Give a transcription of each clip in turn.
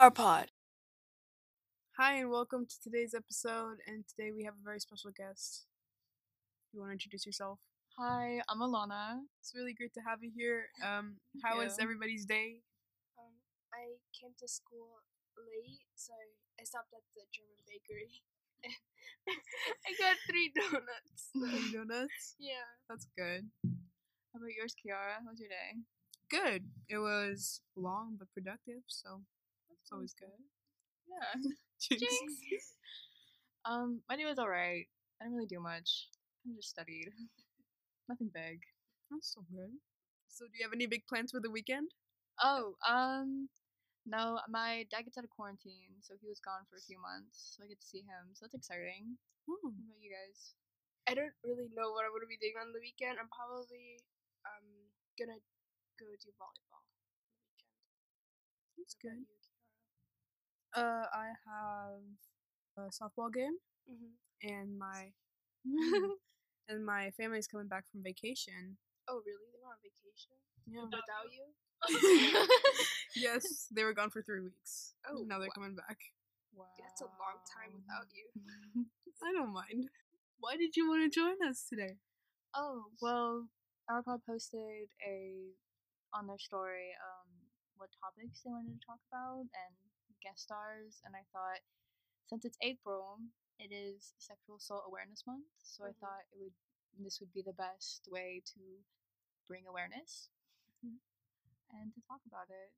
our pod. Hi, and welcome to today's episode. And today we have a very special guest. You want to introduce yourself? Hi, I'm Alana. It's really great to have you here. Um, how was everybody's day? Um, I came to school late, so I stopped at the German bakery. I got three donuts. Three donuts? yeah. That's good. How about yours, Kiara? How was your day? Good. It was long but productive, so that's always good. Yeah. Jinx. um, my day was alright. I didn't really do much. I just studied. Nothing big. That's so good. So, do you have any big plans for the weekend? Oh, um, no, my dad gets out of quarantine, so he was gone for a few months, so I get to see him. So that's exciting. Oh, What about you guys? I don't really know what I'm gonna be doing on the weekend. I'm probably um gonna go do volleyball on the weekend. that's What good. Uh, I have a softball game, hmm and my and my family's coming back from vacation. Oh, really? They were on vacation Yeah. without you? yes, they were gone for three weeks. Oh, now they're wow. coming back. wow. That's a long time without you. I don't mind. Why did you want to join us today? Oh, well, our pod posted a on their story um what topics they wanted to talk about and guest stars and I thought since it's April, it is sexual assault awareness month, so I Mhm. thought it would this would be the best way to bring awareness and to talk about it.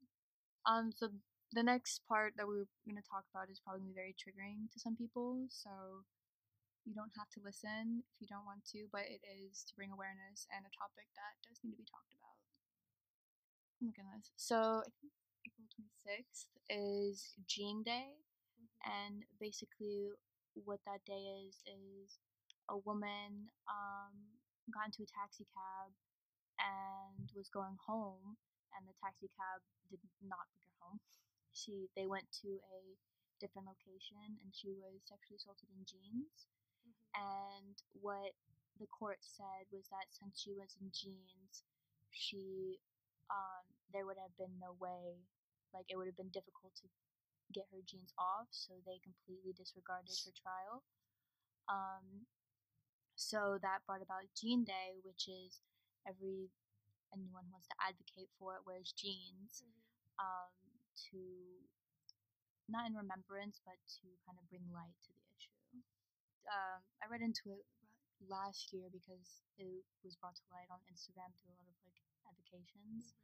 Um so the next part that we're going to talk about is probably very triggering to some people, so you don't have to listen if you don't want to, but it is to bring awareness and a topic that does need to be talked about. Oh my goodness. So I think April 26th is Jean Day, and basically what that day is is a woman um, got into a taxi cab and was going home, and the taxi cab did not bring her home. She they went to a different location, and she was sexually assaulted in jeans and what the court said was that since she was in jeans, she um there would have been no way like it would have been difficult to get her jeans off, so they completely disregarded her trial. Um so that brought about Jean Day, which is every anyone who wants to advocate for it wears jeans um to not in remembrance but to kind of bring light to the issue um, I read into it last year because it was brought to light on Instagram through a lot of like advocations.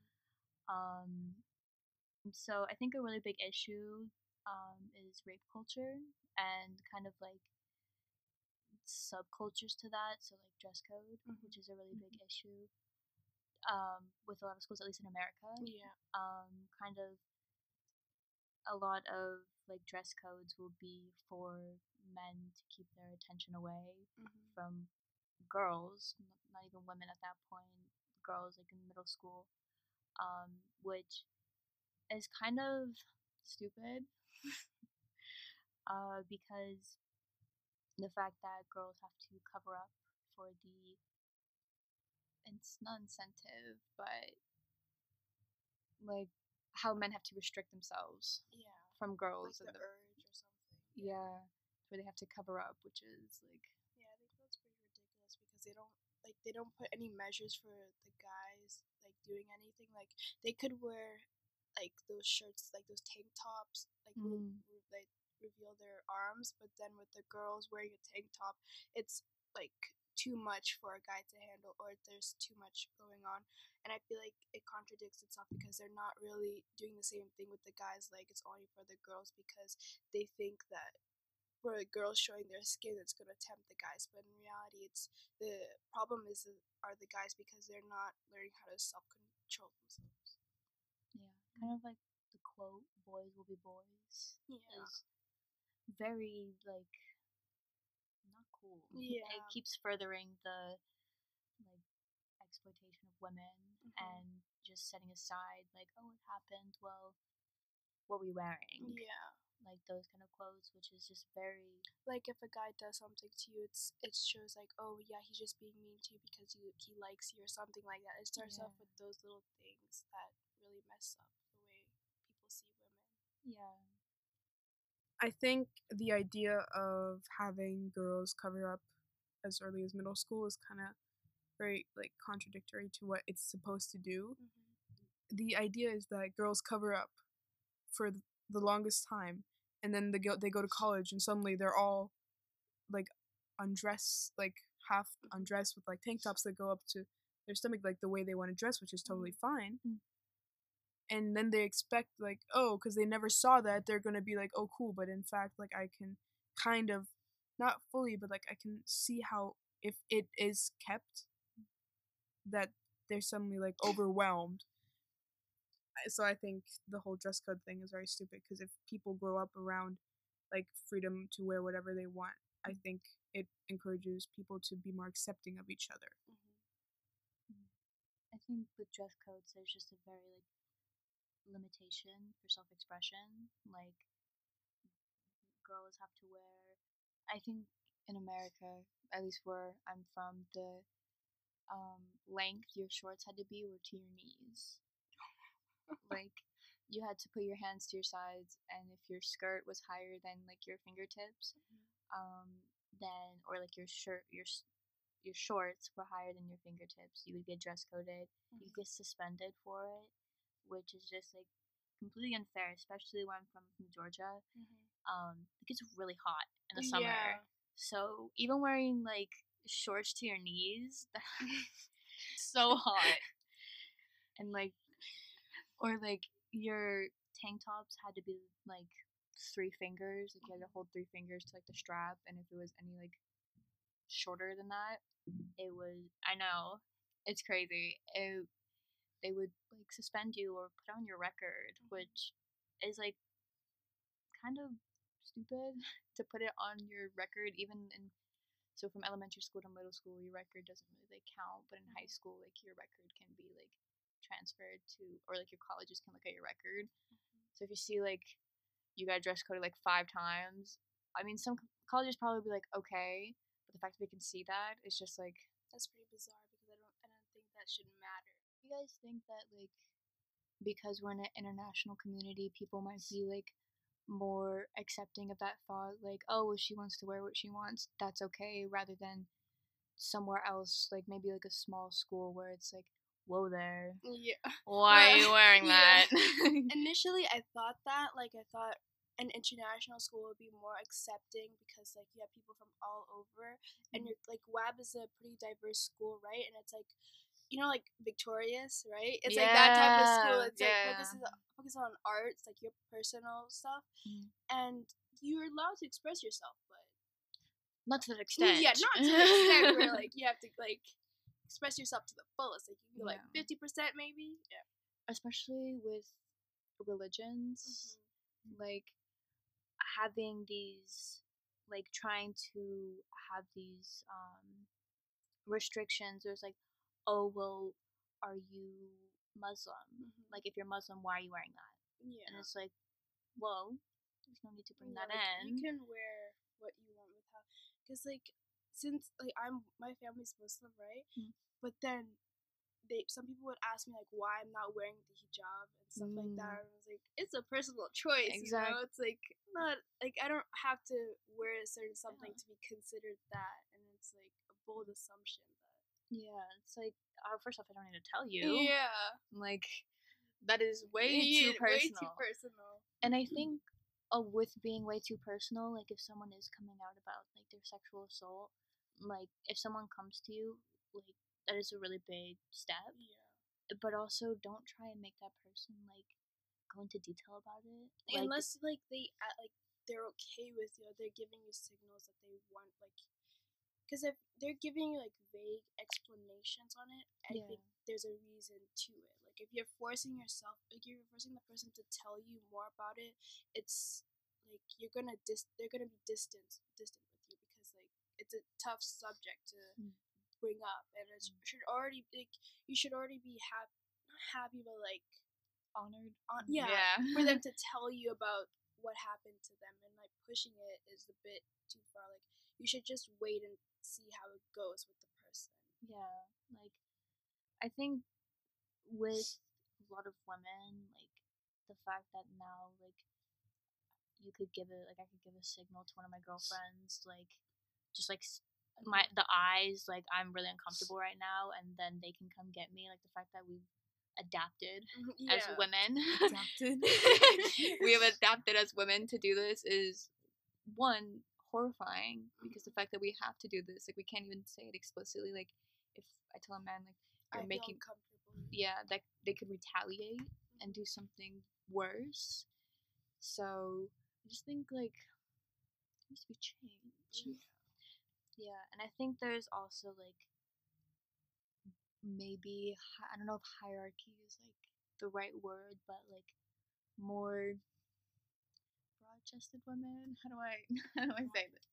Um, so I think a really big issue um, is rape culture and kind of like subcultures to that. So like dress code, Mhm. which is a really big issue um, with a lot of schools, at least in America Yeah. um, kind of a lot of like dress codes will be for men to keep their attention away hmm from girls, not even women at that point, girls like in middle school, um, which is kind of stupid uh, because the fact that girls have to cover up for the it's not incentive, but like how men have to restrict themselves Yeah. from Like girls the the, urge or something. yeah, where they have to cover up, which is like Yeah, I think that's pretty ridiculous because they don't like they don't put any measures for the guys like doing anything. Like they could wear like those shirts, like those tank tops, like re- Mm. re- like reveal their arms, but then with the girls wearing a tank top, it's like too much for a guy to handle or there's too much going on and i feel like it contradicts itself because they're not really doing the same thing with the guys like it's only for the girls because they think that for the girls showing their skin it's going to tempt the guys but in reality it's the problem is the- are the guys because they're not learning how to self-control themselves yeah, kind of like the quote "boys will be boys" yeah is very like not cool. Yeah. it keeps furthering the like exploitation of women Mhm. and just setting aside like, oh, it happened. Well, what were you wearing? yeah Like those kind of quotes, which is just very like if a guy does something to you it's it shows like oh yeah he's just being mean to you because you he likes you or something like that it starts off with those little things that really mess up the way people see women yeah. I think the idea of having girls cover up as early as middle school is kind of very like contradictory to what it's supposed to do. Mm-hmm. The idea is that girls cover up for th- the longest time, and then they go they go to college, and suddenly they're all like undressed, like half undressed with like tank tops that go up to their stomach, like the way they want to dress, which is totally fine. Mm. And then they expect like, oh, because they never saw that, they're gonna be like, oh, cool. But in fact, like I can kind of, not fully, but like I can see how if it is kept, that they're suddenly like overwhelmed. So I think the whole dress code thing is very stupid because if people grow up around like freedom to wear whatever they want, I mm-hmm. think it encourages people to be more accepting of each other. Mm-hmm. Mm-hmm. I think with dress codes, there's just a very like limitation for self-expression. Like girls have to wear. I think in America, at least where I'm from, the um, length your shorts had to be were to your knees. Like you had to put your hands to your sides, and if your skirt was higher than like your fingertips, um, then or like your shirt, your your shorts were higher than your fingertips, you would get dress coded. You get suspended for it, which is just like completely unfair, especially when I'm from, from Georgia. Um, it gets really hot in the summer. Yeah. So even wearing like shorts to your knees, so hot. And like, or like your tank tops had to be like three fingers. Like you had to mm-hmm. hold three fingers to like the strap, and if it was any like shorter than that, it was. I know, it's crazy. It, they would like suspend you or put on your record, mm-hmm. which is like kind of stupid to put it on your record, even in so from elementary school to middle school, your record doesn't really like count, but in high mm-hmm. school, like your record can be like transferred to, or like your colleges can look at your record. Mm-hmm. So if you see like you got dress coded like five times, I mean, some colleges probably be like okay, but the fact that we can see that is just like That's pretty bizarre because I don't I don't think that should matter. you guys think that like because we're in an international community people might be like more accepting of that thought like oh well, she wants to wear what she wants that's okay rather than somewhere else like maybe like a small school where it's like whoa there Yeah. why are you wearing Yeah. that Initially, I thought that. Like, I thought an international school would be more accepting because, like, you have people from all over, and you're like, WAB is a pretty diverse school, right? And it's like, you know, like Victorious, right? It's like that type of school. Yeah, It's like yeah. focuses focus on arts, like your personal stuff, Mm. and you're allowed to express yourself, but not to that extent yeah, not to the extent where like you have to like express yourself to the fullest. Like you can go like fifty percent, maybe. Yeah. especially with religions like having these like trying to have these um restrictions there's like oh well are you muslim Mhm. like if you're muslim why are you wearing that Yeah. and it's like well there's no need to bring Yeah, that like, in You can wear what you want with how, because like since like I'm my family's Muslim, right? Mm. But then they some people would ask me like why I'm not wearing the hijab and stuff like Mm. that. And I was like, it's a personal choice, you know. It's like not like I don't have to wear a certain something to be considered that, and it's like a bold assumption that. yeah it's like uh, first off i don't need to tell you Yeah. like that is way Yeah, too personal Way too personal. And I think uh, with being way too personal, like if someone is coming out about like their sexual assault, like if someone comes to you, like that is a really big step. Yeah. But also don't try and make that person like go into detail about it. Like, unless like they like they're okay with you, they're giving you signals that they want like, because if they're giving you like vague explanations on it, I Yeah. think there's a reason to it. Like if you're forcing yourself, like you're forcing the person to tell you more about it, it's like you're gonna dis they're gonna be distant distant with you because like it's a tough subject to Mm. bring up, and it should already like you should already be happy happy but like honored. on yeah Yeah. for them to tell you about what happened to them and like pushing it is a bit too far like you should just wait and see how it goes with the person Yeah, like I think with a lot of women, like the fact that now like you could give it like I could give a signal to one of my girlfriends like just like my the eyes like I'm really uncomfortable right now and then they can come get me like the fact that we've adapted mm-hmm, as women. Adapted. we have adapted as women to do this is one horrifying because the mm-hmm. fact that we have to do this like we can't even say it explicitly like if I tell a man like you're making uncomfortable. yeah. That they could retaliate and do mm-hmm. something worse. So I just think like needs to be changed. Yeah and I think there's also like maybe I don't know if hierarchy is like the right word but like more broad-chested women how do I how do I say this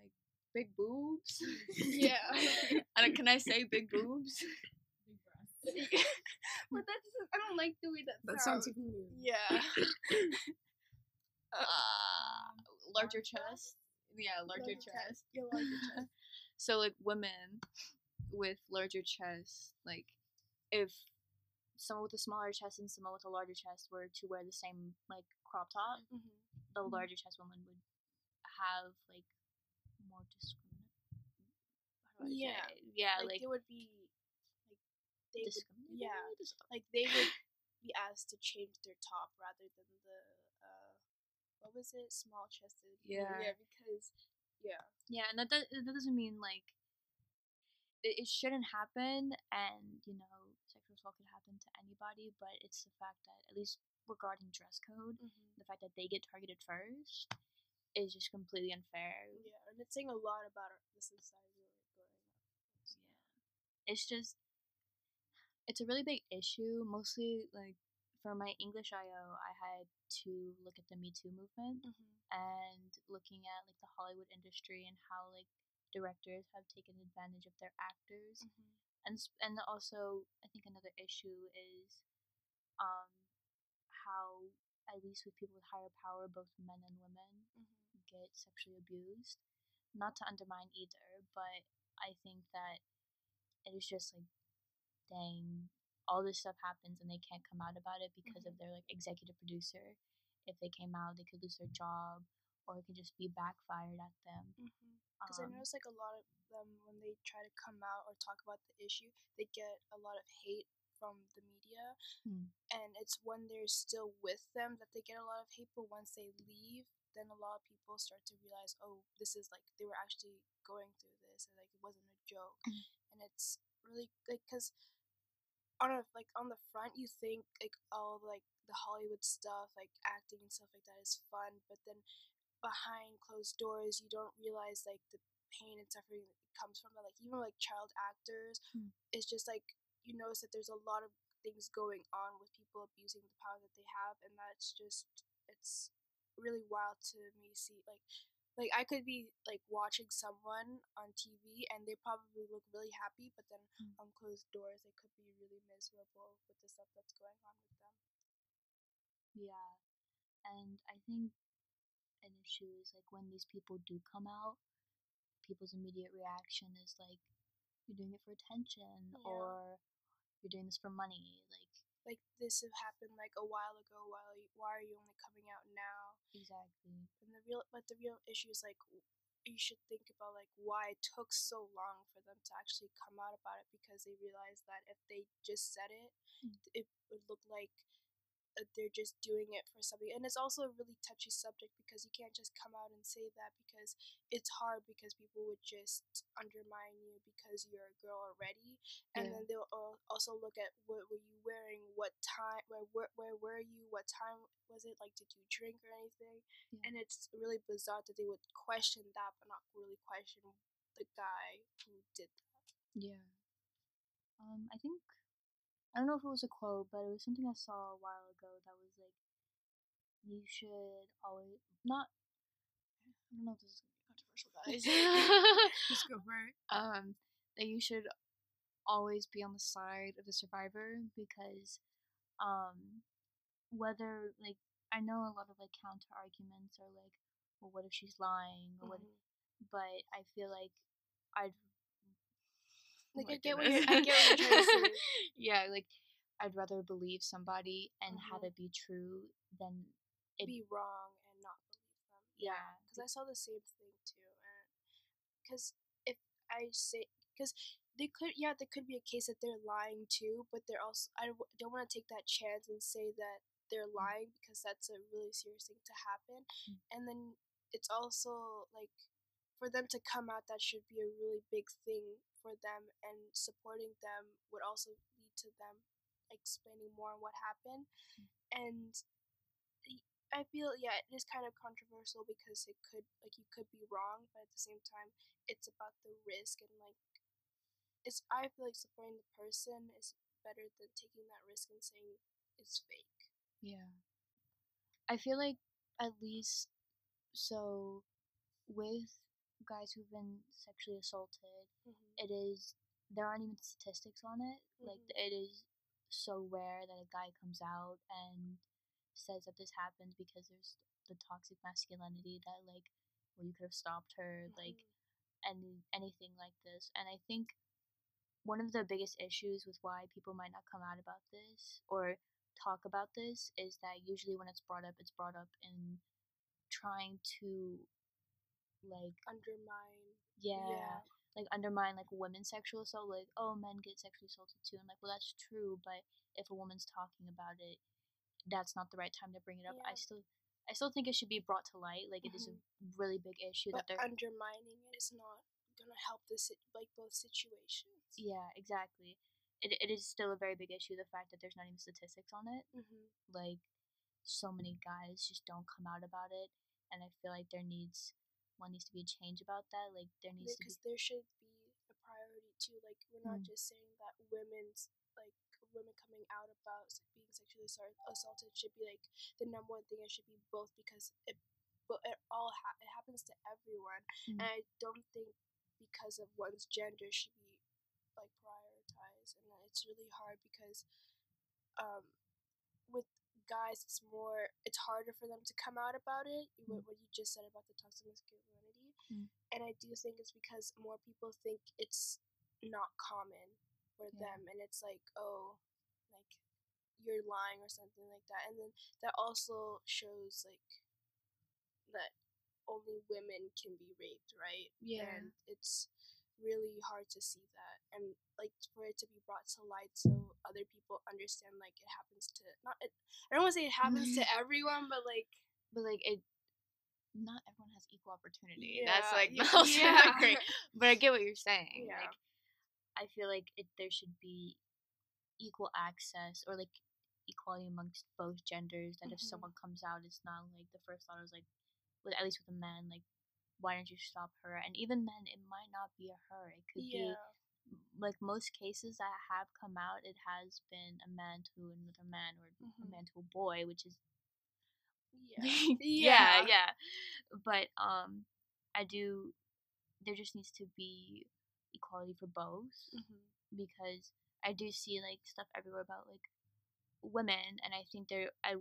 like big boobs Yeah. Don't, can I say big boobs Big breasts. but that's I don't like the way that, That sounds sounds. Yeah. uh, larger chest. Yeah, larger Larger chest. Yeah, larger chest. so like women with larger chests, like if someone with a smaller chest and someone with a larger chest were to wear the same like crop top, Mhm. the Mhm. larger chest woman would have like more discriminate. How do I Yeah. say? Yeah, like, like, they would be like they would yeah. like they would be asked to change their top rather than the what was it small chested Yeah. yeah because yeah Yeah, and that, does, that doesn't mean like it, it shouldn't happen, and you know, sexual assault could happen to anybody, but it's the fact that at least regarding dress code, mm-hmm. the fact that they get targeted first is just completely unfair. yeah and it's saying a lot about our, the society we're growing up Yeah, it's just it's a really big issue. Mostly like for my English IO, I had to look at the Me Too movement. mm-hmm. and looking at like the Hollywood industry and how like directors have taken advantage of their actors Mm-hmm. and and also I think another issue is um how at least with people with higher power both men and women Mm-hmm. get sexually abused not to undermine either but I think that it is just like dang all this stuff happens and they can't come out about it because of their like executive producer if they came out they could lose their job or it could just be backfired at them Because I Um, noticed like a lot of them when they try to come out or talk about the issue, they get a lot of hate from the media, Hmm. and it's when they're still with them that they get a lot of hate. But once they leave, then a lot of people start to realize, oh, this is like they were actually going through this, and like it wasn't a joke, Mm. and it's really like because on a like on the front you think like all like the Hollywood stuff like acting and stuff like that is fun, but then behind closed doors you don't realize like the pain and suffering that comes from it. Like even like child actors, Mm. it's just like you notice that there's a lot of things going on with people abusing the power that they have, and that's just it's really wild to me see like like I could be like watching someone on TV and they probably look really happy, but then Mm. on closed doors they could be really miserable with the stuff that's going on with them. Yeah. And I think an issue is like when these people do come out, people's immediate reaction is like, you're doing it for attention Yeah. or you're doing this for money. Like, Like this have happened like a while ago. Why are you, why are you only coming out now? exactly. And the real but the real issue is like you should think about like why it took so long for them to actually come out about it because they realized that if they just said it, Mm. it would look like they're just doing it for something. And it's also a really touchy subject because you can't just come out and say that because it's hard because people would just undermine you because you're a girl already, and Yeah. then they'll also look at what were you wearing, what time, where where, where were you, what time was it, like did you drink or anything, Yeah. and it's really bizarre that they would question that but not really question the guy who did that. Yeah. Um, I think I don't know if it was a quote, but it was something I saw a while ago that was like, you should always not. I don't know if this is gonna be controversial, guys. Just go for it. um, that you should always be on the side of the survivor because, um, whether like I know a lot of like counter arguments are like, well, what if she's lying or what? Mhm. But I feel like I'd Like my I get what you're. I get what you're trying to say. yeah, like I'd rather believe somebody and have Mhm. it be true than it. Be wrong and not believe. Them. Yeah. because I saw the same thing too. Because if I say, because they could, yeah, there could be a case that they're lying too, but they're also, I don't want to take that chance and say that they're lying because that's a really serious thing to happen. Mm. And then it's also like for them to come out, that should be a really big thing for them, and supporting them would also lead to them explaining more on what happened. Mm. And I feel yeah, it is kind of controversial because it could like you could be wrong, but at the same time, it's about the risk and like it's. I feel like supporting the person is better than taking that risk and saying it's fake. Yeah. I feel like at least so with guys who've been sexually assaulted, Mm-hmm. it is there aren't even statistics on it. Like Mhm. it is so rare that a guy comes out and says that this happened because there's the toxic masculinity that like well you could have stopped her like Mm-hmm. any anything like this. And I think one of the biggest issues with why people might not come out about this or talk about this is that usually when it's brought up, it's brought up in trying to like undermine. yeah, Yeah. like undermine like women's sexual assault like oh men get sexually assaulted too and like well that's true but if a woman's talking about it that's not the right time to bring it up i still i still think it should be brought to light like it is a really big issue But that they're undermining it is not gonna help this like both situations. Yeah, exactly. It, it is still a very big issue, the fact that there's not even statistics on it. Mm-hmm. Like, so many guys just don't come out about it. And I feel like there needs, one needs to be a change about that. Like, there needs to be. Because there should be a priority too. Like we're not Mm. just saying that women's like women coming out about being sexually assaulted should be like the number one thing. It should be both because it, but it all ha- it happens to everyone, Mm. and I don't think because of one's gender should be like prioritized, and it's really hard because um with guys it's more it's harder for them to come out about it what, what you just said about the toxic masculinity Mm. and i do think it's because more people think it's not common for Yeah. them and it's like oh like you're lying or something like that and then that also shows like that only women can be raped right Yeah. and it's really hard to see that and like for it to be brought to light so other people understand like it happens to not it, i don't want to say it happens to everyone but like But, like, it. Not everyone has equal opportunity. That's like yeah. great. But I get what you're saying. Yeah. Like, I feel like it there should be equal access or like equality amongst both genders. That if Mhm. someone comes out, it's not like the first thought is like, with at least with a man, like, why don't you stop her? And even then, it might not be a her. It could be like most cases that have come out. It has been a man to another man or a Mhm. man to a boy, which is yeah yeah, yeah. But um, I do. There just needs to be equality for both Mhm. because I do see like stuff everywhere about like women, and I think there, I,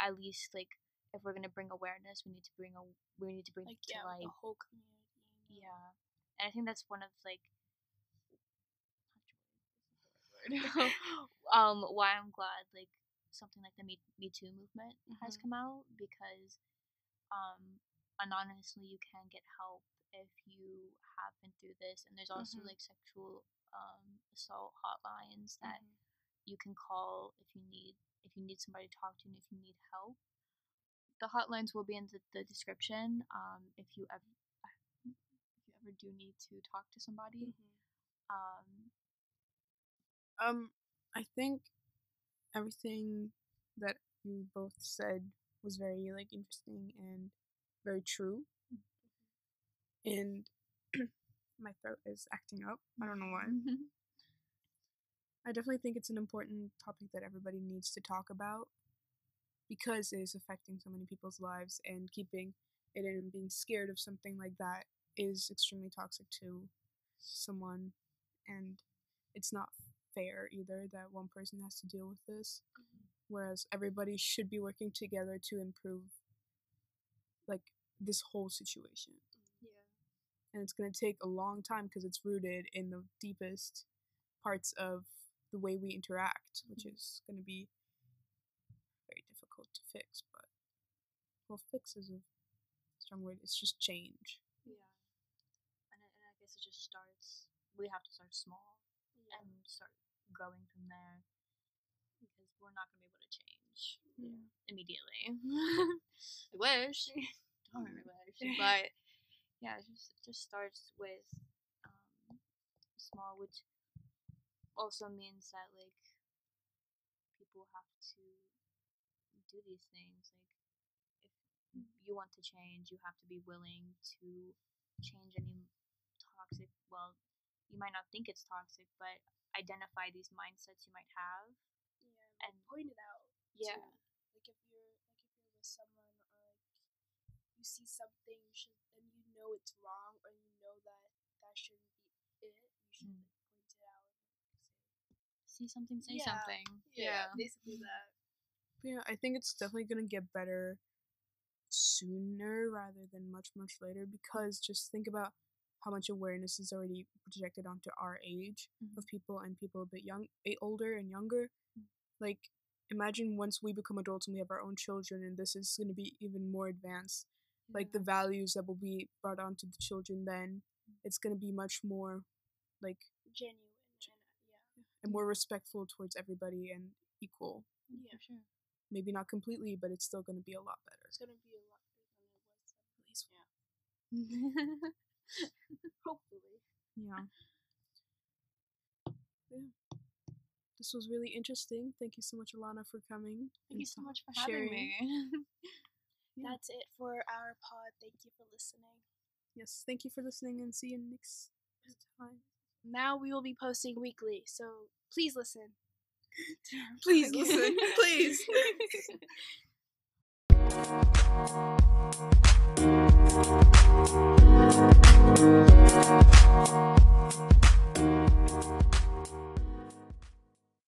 at least like if we're gonna bring awareness, we need to bring a we need to bring like to yeah light. the whole community? Yeah, and I think that's one of like. um, why I'm glad like something like the Me, Me Too movement has Mhm. come out because um anonymously you can get help if you have been through this and there's also Mhm. like sexual um assault hotlines that Mhm. you can call if you need if you need somebody to talk to and if you need help the hotlines will be in the, the description um if you ever if you ever do need to talk to somebody Mhm. um Um, I think everything that you both said was very like interesting and very true. And my throat is acting up. I don't know why. Mm-hmm. I definitely think it's an important topic that everybody needs to talk about because it is affecting so many people's lives and keeping it in and being scared of something like that is extremely toxic to someone and it's not fair either that one person has to deal with this mm-hmm. whereas everybody should be working together to improve like this whole situation mm-hmm. yeah and it's going to take a long time because it's rooted in the deepest parts of the way we interact, which mm-hmm. is going to be very difficult to fix. But well, fix is a strong word. It's just change. Yeah. And, I- and I guess it just starts. We have to start small. And start growing from there because we're not going to be able to change Yeah. immediately. I wish. Darn, I wish. But yeah, it just it just starts with um, small, which also means that like people have to do these things. Like if you want to change, you have to be willing to change any toxic. Well, you might not think it's toxic, but identify these mindsets you might have. Yeah, and point it out. Yeah. too. Like if you're like if you're with someone or like you see something you should and you know it's wrong or you know that that shouldn't be it, you should Mm. like, point it out and like, See something, say Yeah. something. say yeah, basically that. But yeah, I think it's definitely gonna get better sooner rather than much much later because just think about how much awareness is already projected onto our age Mhm. of people and people a bit young, a older and younger. Like, imagine once we become adults and we have our own children, and this is gonna be even more advanced. Like the values that will be brought onto the children, then it's gonna be much more like Genuine and yeah. and more respectful towards everybody and equal. Yeah. sure. Maybe not completely, but it's still gonna be a lot better. It's gonna be a lot better than it was. Yeah. Hopefully. Yeah. Yeah. This was really interesting. Thank you so much, Alana, for coming. Thank you so much for having sharing. me. Yeah. That's it for our pod. Thank you for listening. Yes, thank you for listening and see you next time. Now we will be posting weekly, so please listen. Please listen. Please. We'll be right.